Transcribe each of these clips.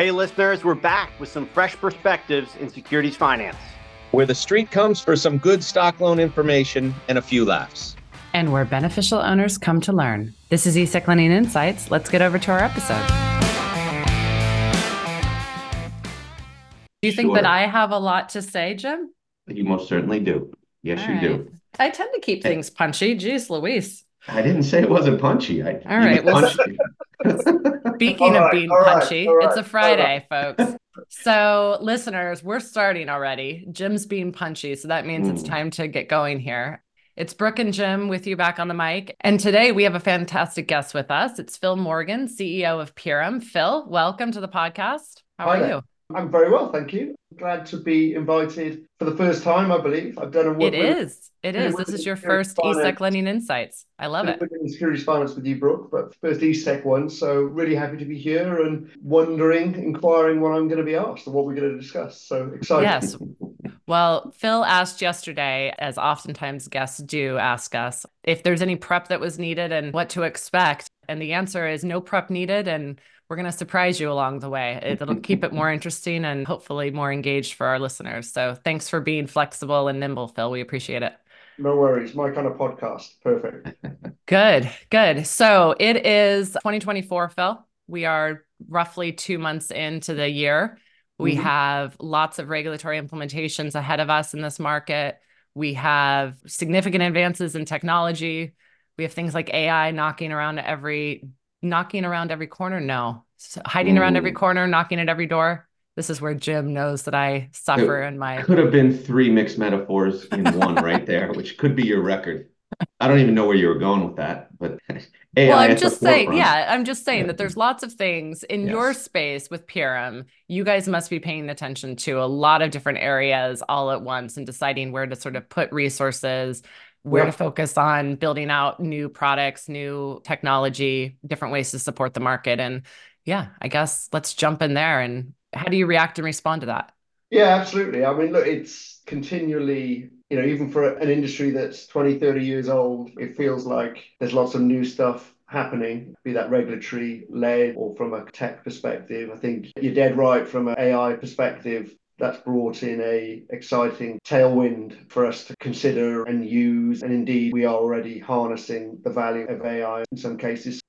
Hey, listeners, we're back with some fresh perspectives in securities finance. Where the street comes for some good stock loan information and a few laughs. And where beneficial owners come to learn. This is ESEC Lending Insights. Let's get over to our episode. Do you think that I have a lot to say, Jim? You most certainly do. Yes, All you right. do. I tend to keep things punchy. Jeez Louise. I didn't say it wasn't punchy. I, All right, well, Speaking All of right, being all right, punchy, all right, it's a all Friday, folks. So, listeners, we're starting already. Jim's being punchy, so that means it's Mm. time to get going here. It's Brooke and Jim with you back on the mic. And today we have a fantastic guest with us. It's Phil Morgan, CEO of Pirum. Phil, welcome to the podcast. How Hi are there. you? I'm very well, thank you. Glad to be invited for the first time, I believe. I've done a work It is. It is. This is your first ESEC. Lending Insights. I love it. in securities finance with you, Brooke, but first ESEC one. So really happy to be here and wondering, inquiring what I'm going to be asked and what we're going to discuss. So excited. Yes. Well, Phil asked yesterday, as oftentimes guests do ask us, if there's any prep that was needed and what to expect. And the answer is no prep needed. And we're going to surprise you along the way. It'll keep it more interesting and hopefully more engaged for our listeners. So thanks for being flexible and nimble, Phil. We appreciate it. No worries. My kind of podcast. Perfect. Good, good. So it is 2024, Phil. We are roughly two months into the year. We Mhm. have lots of regulatory implementations ahead of us in this market. We have significant advances in technology. We have things like AI knocking around every knocking around every corner. No, S- hiding around every corner, knocking at every door. This is where Jim knows that I suffer in my Could have been three mixed metaphors in one right there, which could be your record. I don't even know where you were going with that, but AI Well, I'm just saying, yeah, I'm just saying that there's lots of things in your space with Pirum. You guys must be paying attention to a lot of different areas all at once and deciding where to sort of put resources, where Yeah. to focus on building out new products, new technology, different ways to support the market. And yeah, I guess let's jump in there. And how do you react and respond to that? Yeah, absolutely. I mean, look, it's continually, you know, even for an industry that's 20, 30 years old, it feels like there's lots of new stuff happening, be that regulatory led or from a tech perspective. I think you're dead right from an AI perspective. That's brought in a exciting tailwind for us to consider and use. And indeed, we are already harnessing the value of AI in some cases.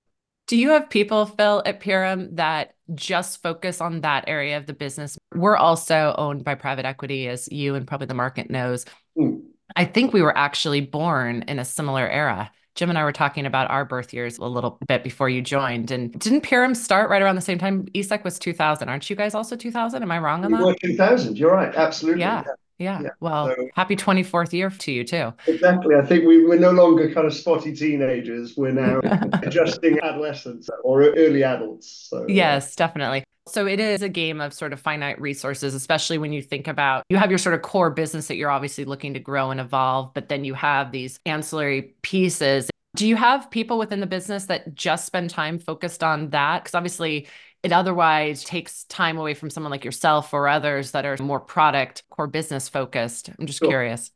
Do you have people, Phil, at Pirum that just focus on that area of the business? We're also owned by private equity, as you and probably the market knows. Hmm. I think we were actually born in a similar era. Jim and I were talking about our birth years a little bit before you joined. And didn't Pirum start right around the same time? ESEC was 2000. Aren't you guys also 2000? Am I wrong on We that? were 2000. You're right. Absolutely. Yeah. Yeah. Yeah. Well, So- happy 24th year to you, too. Exactly. I think we, we're no longer kind of spotty teenagers. We're now adjusting adolescents or early adults. So, Yes, definitely. So it is a game of sort of finite resources, especially when you think about you have your sort of core business that you're obviously looking to grow and evolve, but then you have these ancillary pieces. Do you have people within the business that just spend time focused on that? Because obviously it otherwise takes time away from someone like yourself or others that are more product, core business focused. I'm just Sure. curious.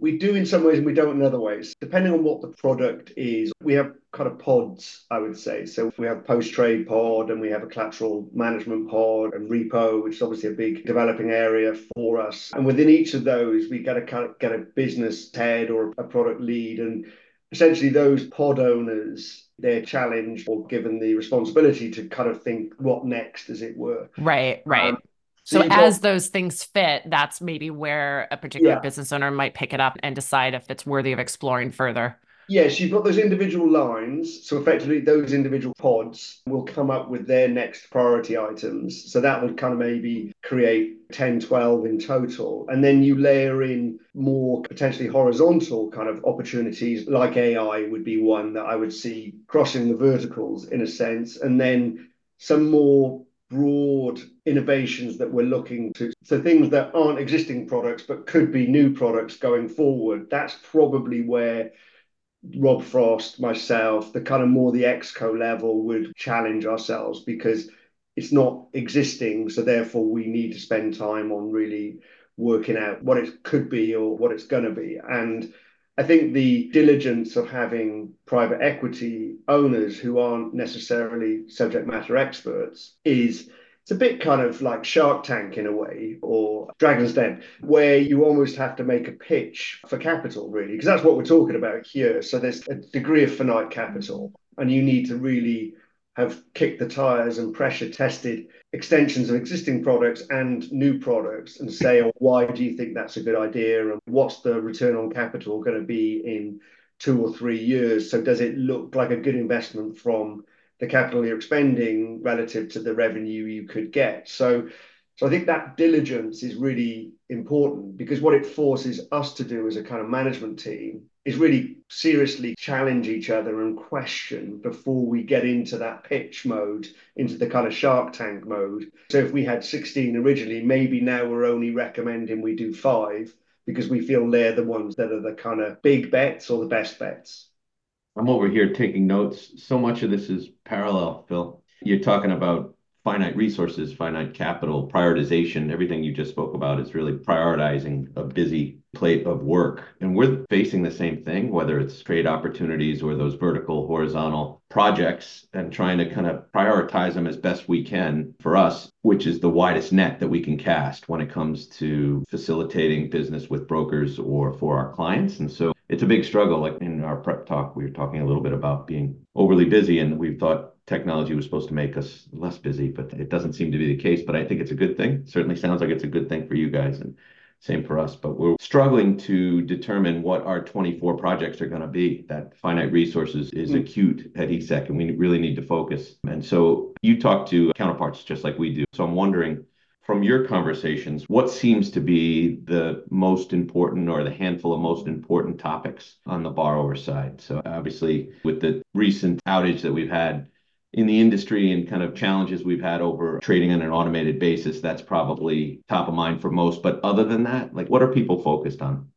We do in some ways and we don't in other ways. Depending on what the product is, we have kind of pods, I would say. So we have post trade pod and we have a collateral management pod and repo, which is obviously a big developing area for us. And within each of those, we get a kind of get a business head or a product lead. And essentially those pod owners, they're challenged or given the responsibility to kind of think what next, as it were. Right, right. Um, So as those things fit, that's maybe where a particular Yeah. business owner might pick it up and decide if it's worthy of exploring further. Yes, you've got those individual lines. So effectively, those individual pods will come up with their next priority items. So that will kind of maybe create 10, 12 in total. And then you layer in more potentially horizontal kind of opportunities, like AI would be one that I would see crossing the verticals in a sense. And then some more broad innovations that we're looking to. So things that aren't existing products, but could be new products going forward. That's probably where Rob Frost, myself, the kind of more the exco level would challenge ourselves because it's not existing. So therefore, we need to spend time on really working out what it could be or what it's going to be. And I think the diligence of having private equity owners who aren't necessarily subject matter experts is it's a bit kind of like Shark Tank in a way, or Dragon's Den, where you almost have to make a pitch for capital, really, because that's what we're talking about here. So there's a degree of finite capital, and you need to really have kicked the tires and pressure tested extensions of existing products and new products and say, oh, why do you think that's a good idea? And what's the return on capital going to be in two or three years? So does it look like a good investment from the capital you're expending relative to the revenue you could get. So, so I think that diligence is really important because what it forces us to do as a kind of management team is really seriously challenge each other and question before we get into that pitch mode, into the kind of Shark Tank mode. So if we had 16 originally, maybe now we're only recommending we do five because we feel they're the ones that are the kind of big bets or the best bets. I'm over here taking notes. So much of this is parallel, Phil. You're talking about finite resources, finite capital, prioritization. Everything you just spoke about is really prioritizing a busy plate of work. And we're facing the same thing, whether it's trade opportunities or those vertical, horizontal projects, and trying to kind of prioritize them as best we can for us, which is the widest net that we can cast when it comes to facilitating business with brokers or for our clients. And so it's a big struggle. Like in our prep talk, we were talking a little bit about being overly busy, and we thought technology was supposed to make us less busy, but it doesn't seem to be the case. But I think it's a good thing. certainly sounds like it's a good thing for you guys, and same for us. But we're struggling to determine what our 24 projects are going to be. That finite resources is mm. acute at ESEC, and we really need to focus. And so you talk to counterparts just like we do. So I'm wondering from your conversations, what seems to be the most important or the handful of most important topics on the borrower side? So, obviously, with the recent outage that we've had in the industry and kind of challenges we've had over trading on an automated basis, that's probably top of mind for most. But other than that, like what are people focused on?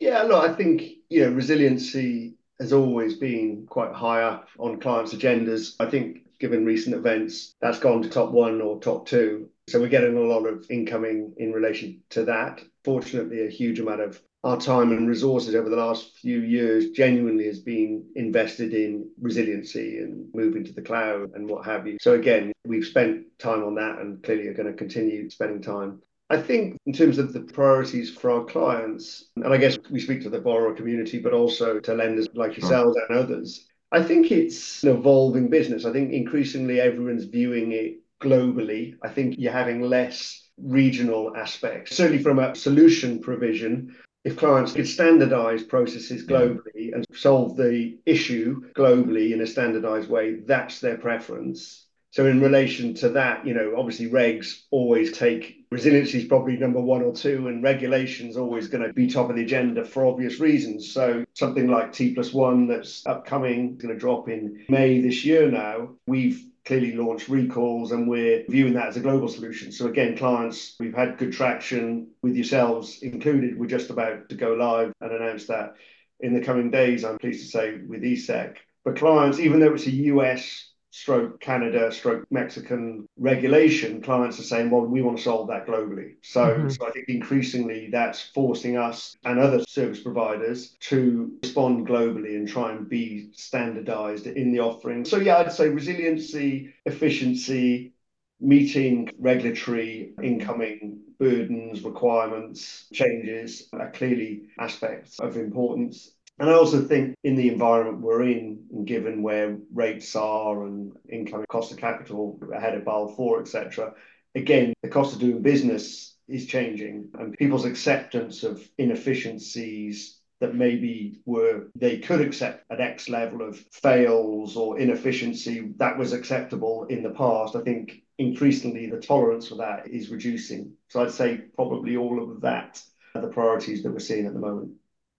Yeah, look, I think, you know, resiliency has always been quite high up on clients' agendas. I think given recent events, that's gone to top one or top two. So we're getting a lot of incoming in relation to that. Fortunately, a huge amount of our time and resources over the last few years genuinely has been invested in resiliency and moving to the cloud and what have you. So again, we've spent time on that and clearly are going to continue spending time. I think in terms of the priorities for our clients, and I guess we speak to the borrower community, but also to lenders like yourselves and others. I think it's an evolving business. I think increasingly everyone's viewing it globally. I think you're having less regional aspects. Certainly from a solution provision, if clients could standardize processes globally and solve the issue globally in a standardized way, that's their preference. So in relation to that, you know, obviously regs always take resiliency is probably number one or two, and regulations always going to be top of the agenda for obvious reasons. So something like T plus one that's upcoming, going to drop in May this year now. We've clearly launched recalls and we're viewing that as a global solution. So again, clients, we've had good traction with yourselves included. We're just about to go live and announce that in the coming days, I'm pleased to say, with ESEC. But clients, even though it's a US stroke Canada, stroke Mexican regulation, clients are saying, well, we want to solve that globally. So, mm-hmm. so I think increasingly that's forcing us and other service providers to respond globally and try and be standardized in the offering. So, yeah, I'd say resiliency, efficiency, meeting regulatory incoming burdens, requirements, changes are clearly aspects of importance. And I also think in the environment we're in, and given where rates are and income cost of capital ahead of Basel IV, etc., again, the cost of doing business is changing and people's acceptance of inefficiencies that maybe were they could accept an X level of fails or inefficiency that was acceptable in the past. I think increasingly the tolerance for that is reducing. So I'd say probably all of that are the priorities that we're seeing at the moment.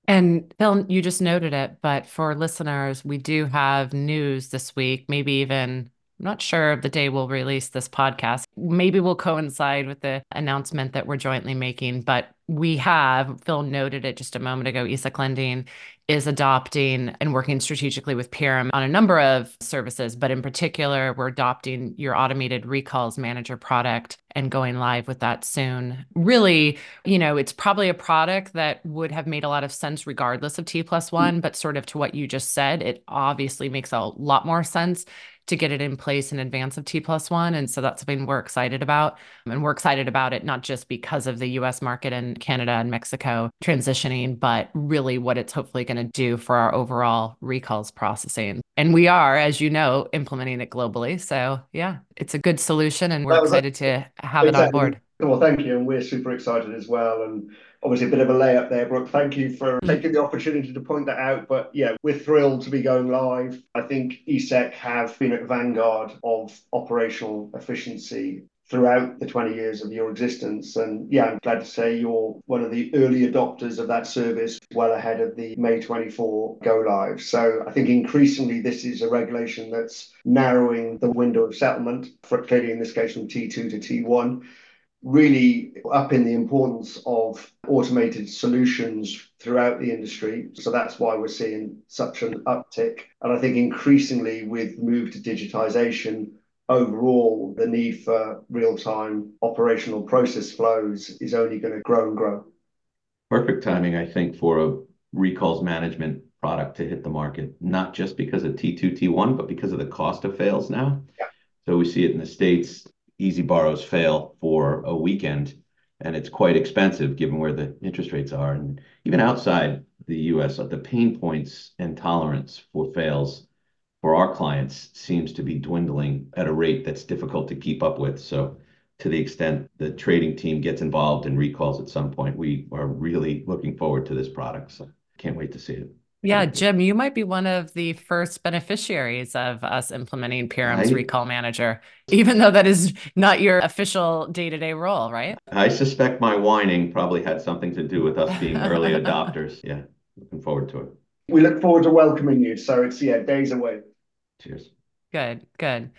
And Phil, you just noted it, but for listeners, we do have news this week, maybe even I'm not sure of the day we'll release this podcast. Maybe we'll coincide with the announcement that we're jointly making, but we have, Phil noted it just a moment ago, ESEC Lending is adopting and working strategically with Pirum on a number of services, but in particular, we're adopting your automated recalls manager product and going live with that soon. Really, you know, it's probably a product that would have made a lot of sense regardless of T plus one, mm. but sort of to what you just said, it obviously makes a lot more sense to get it in place in advance of T plus one. And so that's something we're excited about. And we're excited about it not just because of the US market and Canada and Mexico transitioning, but really what it's hopefully going to do for our overall recalls processing. And we are, as you know, implementing it globally. So yeah, it's a good solution and we're excited to have exactly. it on board. Well, thank you. And we're super excited as well. And obviously a bit of a layup there, Brooke. Thank you for mm-hmm. taking the opportunity to point that out. But yeah, we're thrilled to be going live. I think ESEC have been at vanguard of operational efficiency throughout the 20 years of your existence. And yeah, I'm glad to say you're one of the early adopters of that service, well ahead of the May 24 go live. So I think increasingly this is a regulation that's narrowing the window of settlement, for clearly in this case from T2 to T1 really up in the importance of automated solutions throughout the industry. So that's why we're seeing such an uptick. And I think increasingly with move to digitization, overall, the need for real time operational process flows is only going to grow and grow. Perfect timing, I think, for a recalls management product to hit the market, not just because of T2, T1, but because of the cost of fails now. Yeah. So we see it in the States easy borrows fail for a weekend, and it's quite expensive given where the interest rates are. And even outside the U.S., the pain points and tolerance for fails for our clients seems to be dwindling at a rate that's difficult to keep up with. So to the extent the trading team gets involved in recalls at some point, we are really looking forward to this product. So can't wait to see it. Yeah, Jim, you might be one of the first beneficiaries of us implementing Pirum's I, Recall Manager, even though that is not your official day to day role, right? I suspect my whining probably had something to do with us being early adopters. Yeah, looking forward to it. We look forward to welcoming you. So it's, yeah, days away. Cheers. Good, good.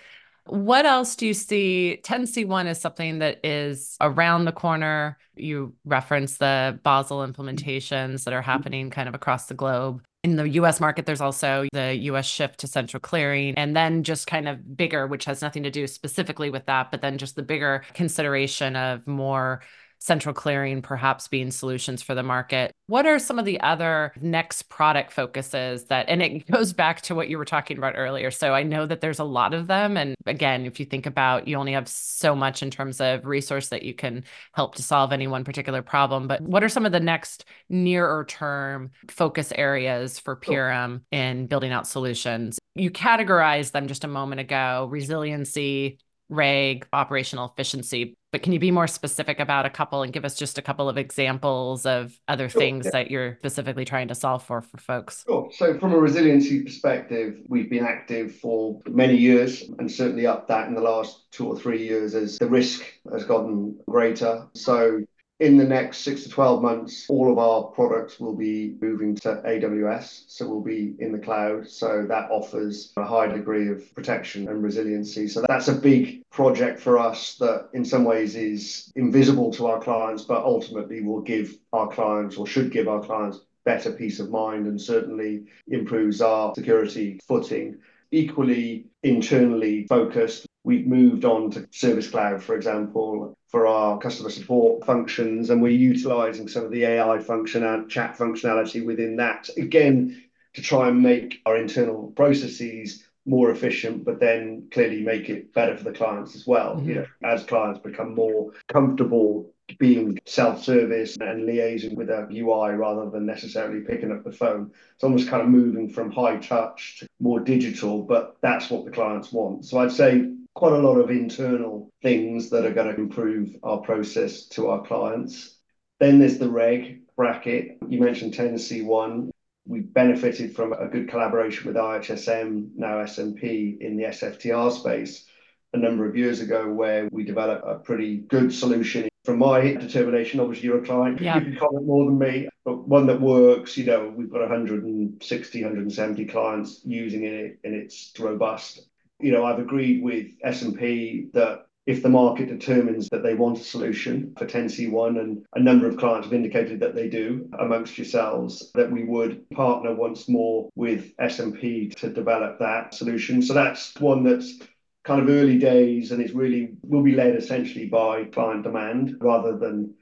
What else do you see? 10C1 is something that is around the corner. You reference the Basel implementations that are mm-hmm. happening kind of across the globe. In the US market, there's also the US shift to central clearing, and then just kind of bigger, which has nothing to do specifically with that, but then just the bigger consideration of more central clearing perhaps being solutions for the market. What are some of the other next product focuses that, and it goes back to what you were talking about earlier. So I know that there's a lot of them. And again, if you think about, you only have so much in terms of resource that you can help to solve any one particular problem. But what are some of the next nearer term focus areas for Pirum in building out solutions? You categorized them just a moment ago resiliency, reg, operational efficiency. But can you be more specific about a couple and give us just a couple of examples of other sure, things yeah. that you're specifically trying to solve for for folks? Sure. So, from a resiliency perspective, we've been active for many years and certainly up that in the last two or three years as the risk has gotten greater. So, in the next six to 12 months, all of our products will be moving to AWS. So we'll be in the cloud. So that offers a high degree of protection and resiliency. So that's a big project for us that in some ways is invisible to our clients, but ultimately will give our clients or should give our clients better peace of mind and certainly improves our security footing. Equally internally focused, we've moved on to Service Cloud, for example, for our customer support functions, and we're utilizing some of the AI function and chat functionality within that, again, to try and make our internal processes more efficient, but then clearly make it better for the clients as well. Mm-hmm. You know, as clients become more comfortable being self-service and liaising with a UI rather than necessarily picking up the phone. It's almost kind of moving from high touch to more digital, but that's what the clients want. So I'd say quite a lot of internal things that are going to improve our process to our clients. Then there's the reg bracket. You mentioned 10C1. We benefited from a good collaboration with IHSM, now S&P, in the SFTR space a number of years ago, where we developed a pretty good solution. From my determination, obviously you're a client, yeah. you can comment more than me, but one that works. You know, we've got 160, 170 clients using it, and it's robust you know, I've agreed with S&P that if the market determines that they want a solution for 10C1, and a number of clients have indicated that they do amongst yourselves, that we would partner once more with S&P to develop that solution. So that's one that's kind of early days and it's really will be led essentially by client demand rather than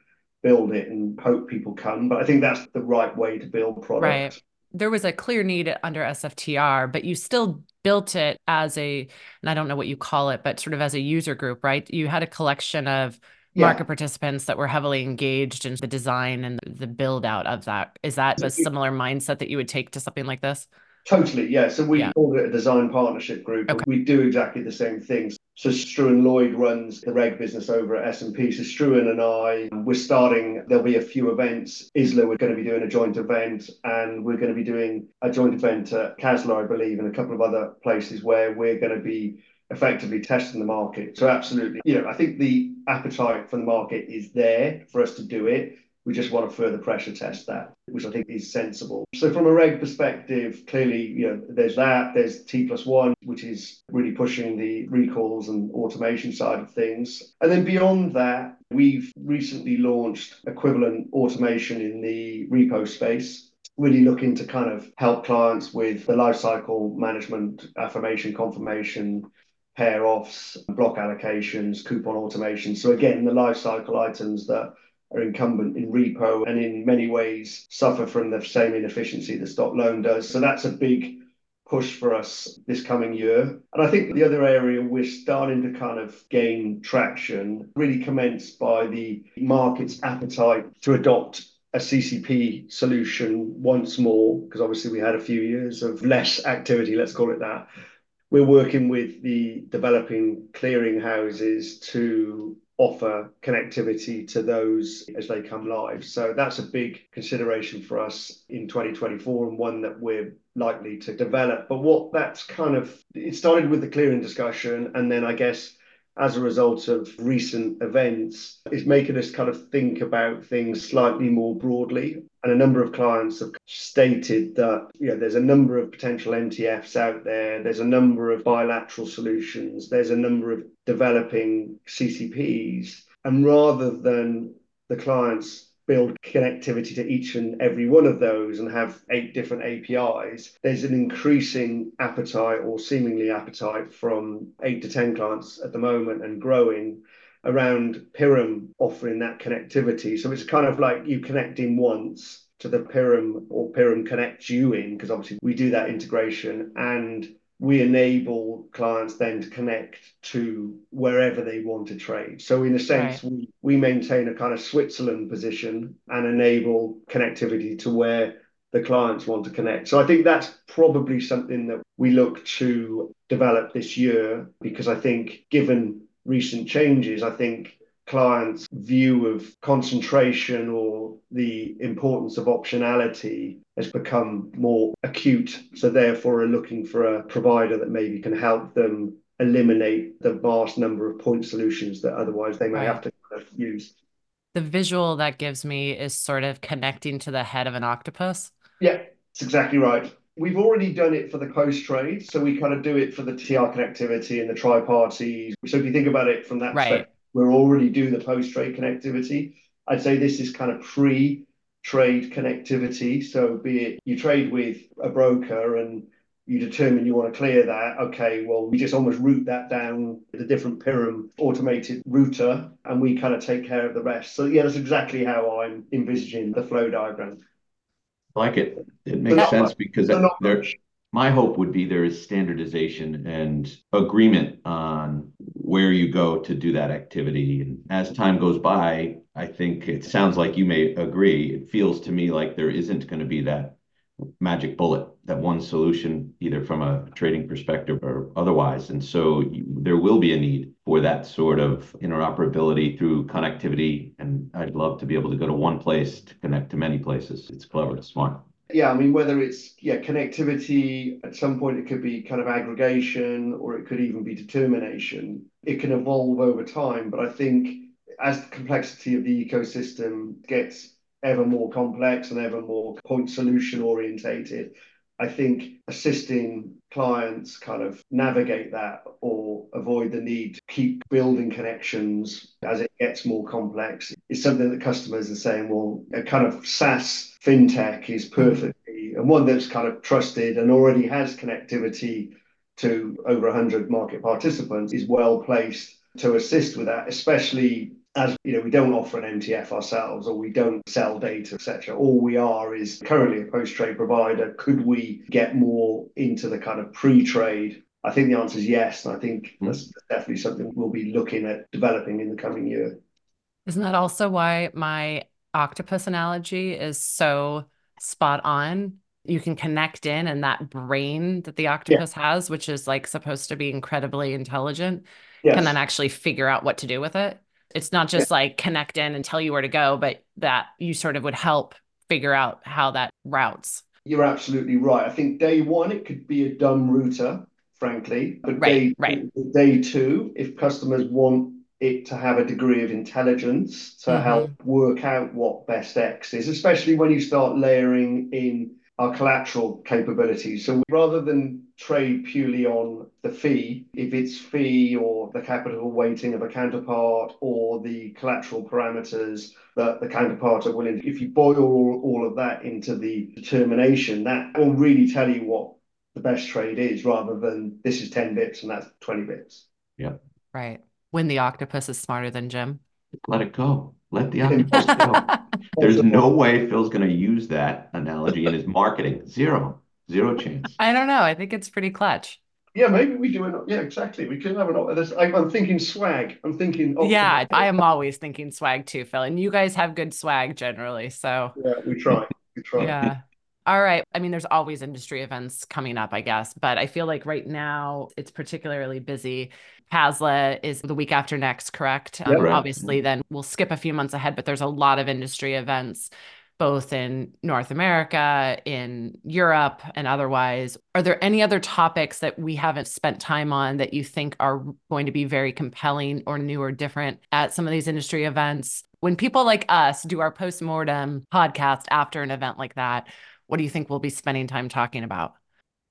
build it and hope people come. But I think that's the right way to build product. Right. There was a clear need under SFTR, but you still built it as a, and I don't know what you call it, but sort of as a user group, right? You had a collection of yeah. market participants that were heavily engaged in the design and the build out of that. Is that a similar mindset that you would take to something like this? Totally, yeah. So we yeah. call it a design partnership group. Okay. We do exactly the same things. So Struan Lloyd runs the reg business over at S&P. So Struan and I, um, we're starting, there'll be a few events. ISLA, we're going to be doing a joint event and we're going to be doing a joint event at PASLA, I believe, and a couple of other places where we're going to be effectively testing the market. So absolutely, you know, I think the appetite for the market is there for us to do it. We just want to further pressure test that, which I think is sensible. So from a reg perspective, clearly, you know, there's that. There's T plus one, which is really pushing the recalls and automation side of things. And then beyond that, we've recently launched equivalent automation in the repo space really looking to kind of help clients with the lifecycle management, affirmation, confirmation, pair offs, block allocations, coupon automation. So again, the lifecycle items that are incumbent in repo and in many ways suffer from the same inefficiency the stock loan does. So that's a big push for us this coming year. And I think the other area we're starting to kind of gain traction really commenced by the market's appetite to adopt a CCP solution once more, because obviously we had a few years of less activity, let's call it that. We're working with the developing clearing houses to offer connectivity to those as they come live. So that's a big consideration for us in 2024 and one that we're likely to develop. But what that's kind of it started with the clearing discussion, and then I guess as a result of recent events is making us kind of think about things slightly more broadly. And a number of clients have stated that you know, there's a number of potential MTFs out there, there's a number of bilateral solutions, there's a number of developing CCPs. And rather than the clients build connectivity to each and every one of those and have eight different APIs, there's an increasing appetite or seemingly appetite from eight to 10 clients at the moment and growing around Pirum offering that connectivity. So it's kind of like you connect in once to the Pirum or Pirum connects you in, because obviously we do that integration and we enable clients then to connect to wherever they want to trade. So in a sense, right. we, we maintain a kind of Switzerland position and enable connectivity to where the clients want to connect. So I think that's probably something that we look to develop this year because I think given recent changes, I think clients' view of concentration or the importance of optionality has become more acute. So, therefore, are looking for a provider that maybe can help them eliminate the vast number of point solutions that otherwise they may right. have to use. The visual that gives me is sort of connecting to the head of an octopus. Yeah, that's exactly right. We've already done it for the post trade. So we kind of do it for the TR connectivity and the tri. So if you think about it from that right we're already doing the post-trade connectivity. I'd say this is kind of pre-trade connectivity. So be it you trade with a broker and you determine you want to clear that, okay, well, we just almost route that down the different Pirum automated router and we kind of take care of the rest. So yeah, that's exactly how I'm envisaging the flow diagram. I like it. It makes sense because there, my hope would be there is standardization and agreement on where you go to do that activity. And as time goes by, I think it sounds like you may agree. It feels to me like there isn't going to be that magic bullet, that one solution, either from a trading perspective or otherwise. And so you, there will be a need for that sort of interoperability through connectivity. And I'd love to be able to go to one place to connect to many places. It's clever, it's smart. Yeah, I mean, whether it's yeah connectivity, at some point it could be kind of aggregation, or it could even be determination. It can evolve over time, but I think as the complexity of the ecosystem gets ever more complex and ever more point solution orientated, I think assisting clients kind of navigate that or avoid the need to keep building connections as it gets more complex is something that customers are saying, well, a kind of SaaS fintech is perfectly, and one that's kind of trusted and already has connectivity to over 100 market participants is well placed to assist with that, especially as you know, we don't offer an MTF ourselves or we don't sell data, etc. All we are is currently a post-trade provider. Could we get more into the kind of pre-trade? I think the answer is yes. And I think mm. that's definitely something we'll be looking at developing in the coming year. Isn't that also why my octopus analogy is so spot on? You can connect in and that brain that the octopus yeah. has, which is like supposed to be incredibly intelligent, yes. can then actually figure out what to do with it. It's not just yeah. like connect in and tell you where to go, but that you sort of would help figure out how that routes. You're absolutely right. I think day one, it could be a dumb router, frankly. But right, day, right. day two, if customers want it to have a degree of intelligence to mm-hmm. help work out what best X is, especially when you start layering in our collateral capabilities. So rather than trade purely on the fee, if it's fee or the capital weighting of a counterpart or the collateral parameters that the counterpart are willing, if you boil all, all of that into the determination, that will really tell you what the best trade is rather than this is 10 bits and that's 20 bits. Yeah. Right. When the octopus is smarter than Jim. Let it go. Let the octopus go. There's no way Phil's going to use that analogy in his marketing. Zero, zero chance. I don't know. I think it's pretty clutch. Yeah, maybe we do it. Yeah, exactly. We could have an. I'm thinking swag. I'm thinking. Oh, yeah, I am always thinking swag too, Phil. And you guys have good swag generally. So yeah, we try. We try. Yeah. All right. I mean, there's always industry events coming up, I guess, but I feel like right now it's particularly busy. PASLA is the week after next, correct? Yeah, um, right. Obviously, then we'll skip a few months ahead, but there's a lot of industry events both in North America, in Europe, and otherwise. Are there any other topics that we haven't spent time on that you think are going to be very compelling or new or different at some of these industry events? When people like us do our post-mortem podcast after an event like that, what do you think we'll be spending time talking about?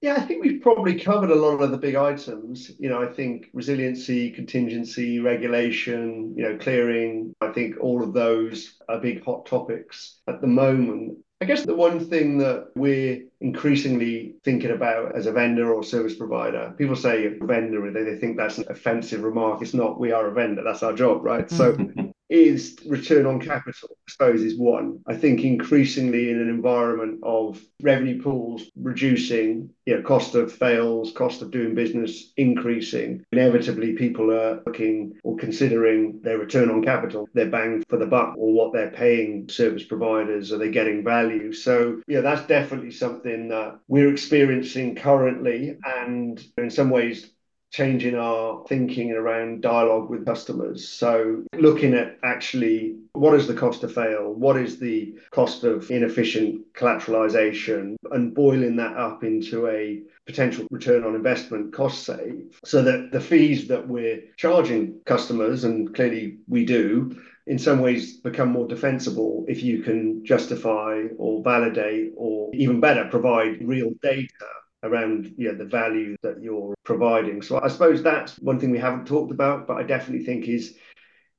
Yeah, I think we've probably covered a lot of the big items. You know, I think resiliency, contingency, regulation, you know, clearing, I think all of those are big hot topics at the moment. I guess the one thing that we're increasingly thinking about as a vendor or service provider, people say vendor, they, they think that's an offensive remark. It's not, we are a vendor, that's our job, right? So is return on capital, I suppose, is one. I think increasingly in an environment of revenue pools reducing, you know, cost of fails, cost of doing business increasing, inevitably people are looking or considering their return on capital, their bang for the buck, or what they're paying service providers, are they getting value? So, yeah, that's definitely something that we're experiencing currently. And in some ways, changing our thinking around dialogue with customers. So, looking at actually what is the cost to fail, what is the cost of inefficient collateralization, and boiling that up into a potential return on investment cost save so that the fees that we're charging customers, and clearly we do, in some ways become more defensible if you can justify or validate or even better provide real data around know, the value that you're providing. So I suppose that's one thing we haven't talked about, but I definitely think is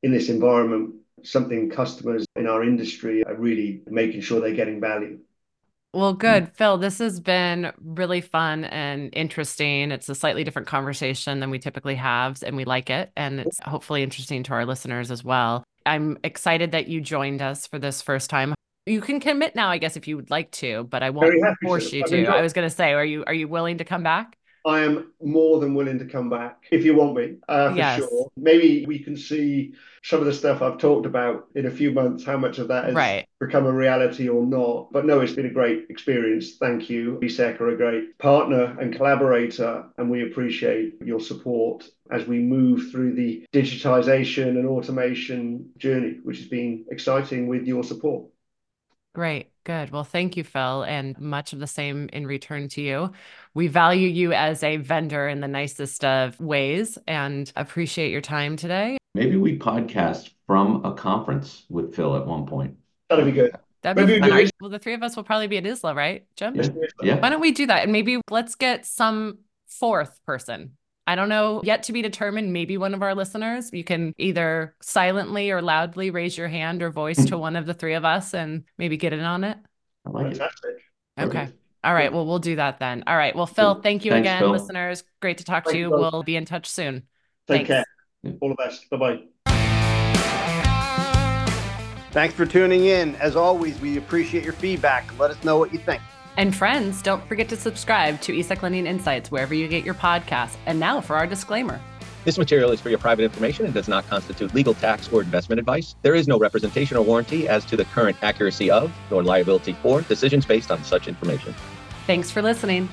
in this environment something customers in our industry are really making sure they're getting value. Well, good. Phil, this has been really fun and interesting. It's a slightly different conversation than we typically have, and we like it. And it's hopefully interesting to our listeners as well. I'm excited that you joined us for this first time you can commit now, I guess, if you would like to, but I won't force you to. I was going to say, are you are you willing to come back? I am more than willing to come back if you want me, uh, for yes. sure. Maybe we can see some of the stuff I've talked about in a few months, how much of that has right. become a reality or not. But no, it's been a great experience. Thank you. ESEC are a great partner and collaborator, and we appreciate your support as we move through the digitization and automation journey, which has been exciting with your support. Great. Good. Well, thank you, Phil, and much of the same in return to you. We value you as a vendor in the nicest of ways and appreciate your time today. Maybe we podcast from a conference with Phil at one point. That'd be good. That'd be fun. Well, the three of us will probably be at ISLA, right, Jim? Yeah. yeah. Why don't we do that? And maybe let's get some fourth person I don't know, yet to be determined. Maybe one of our listeners, you can either silently or loudly raise your hand or voice to hmm. one of the three of us and maybe get in on it. I like Fantastic. It. Okay. All right. Well, we'll do that then. All right. Well, Phil, thank you Thanks, again, Phil. listeners. Great to talk Thanks, to you. Phil. We'll be in touch soon. Take Thanks. care. All the best. Bye bye. Thanks for tuning in. As always, we appreciate your feedback. Let us know what you think. And friends, don't forget to subscribe to ESEC Lending Insights wherever you get your podcasts. And now for our disclaimer. This material is for your private information and does not constitute legal, tax, or investment advice. There is no representation or warranty as to the current accuracy of, nor liability for, decisions based on such information. Thanks for listening.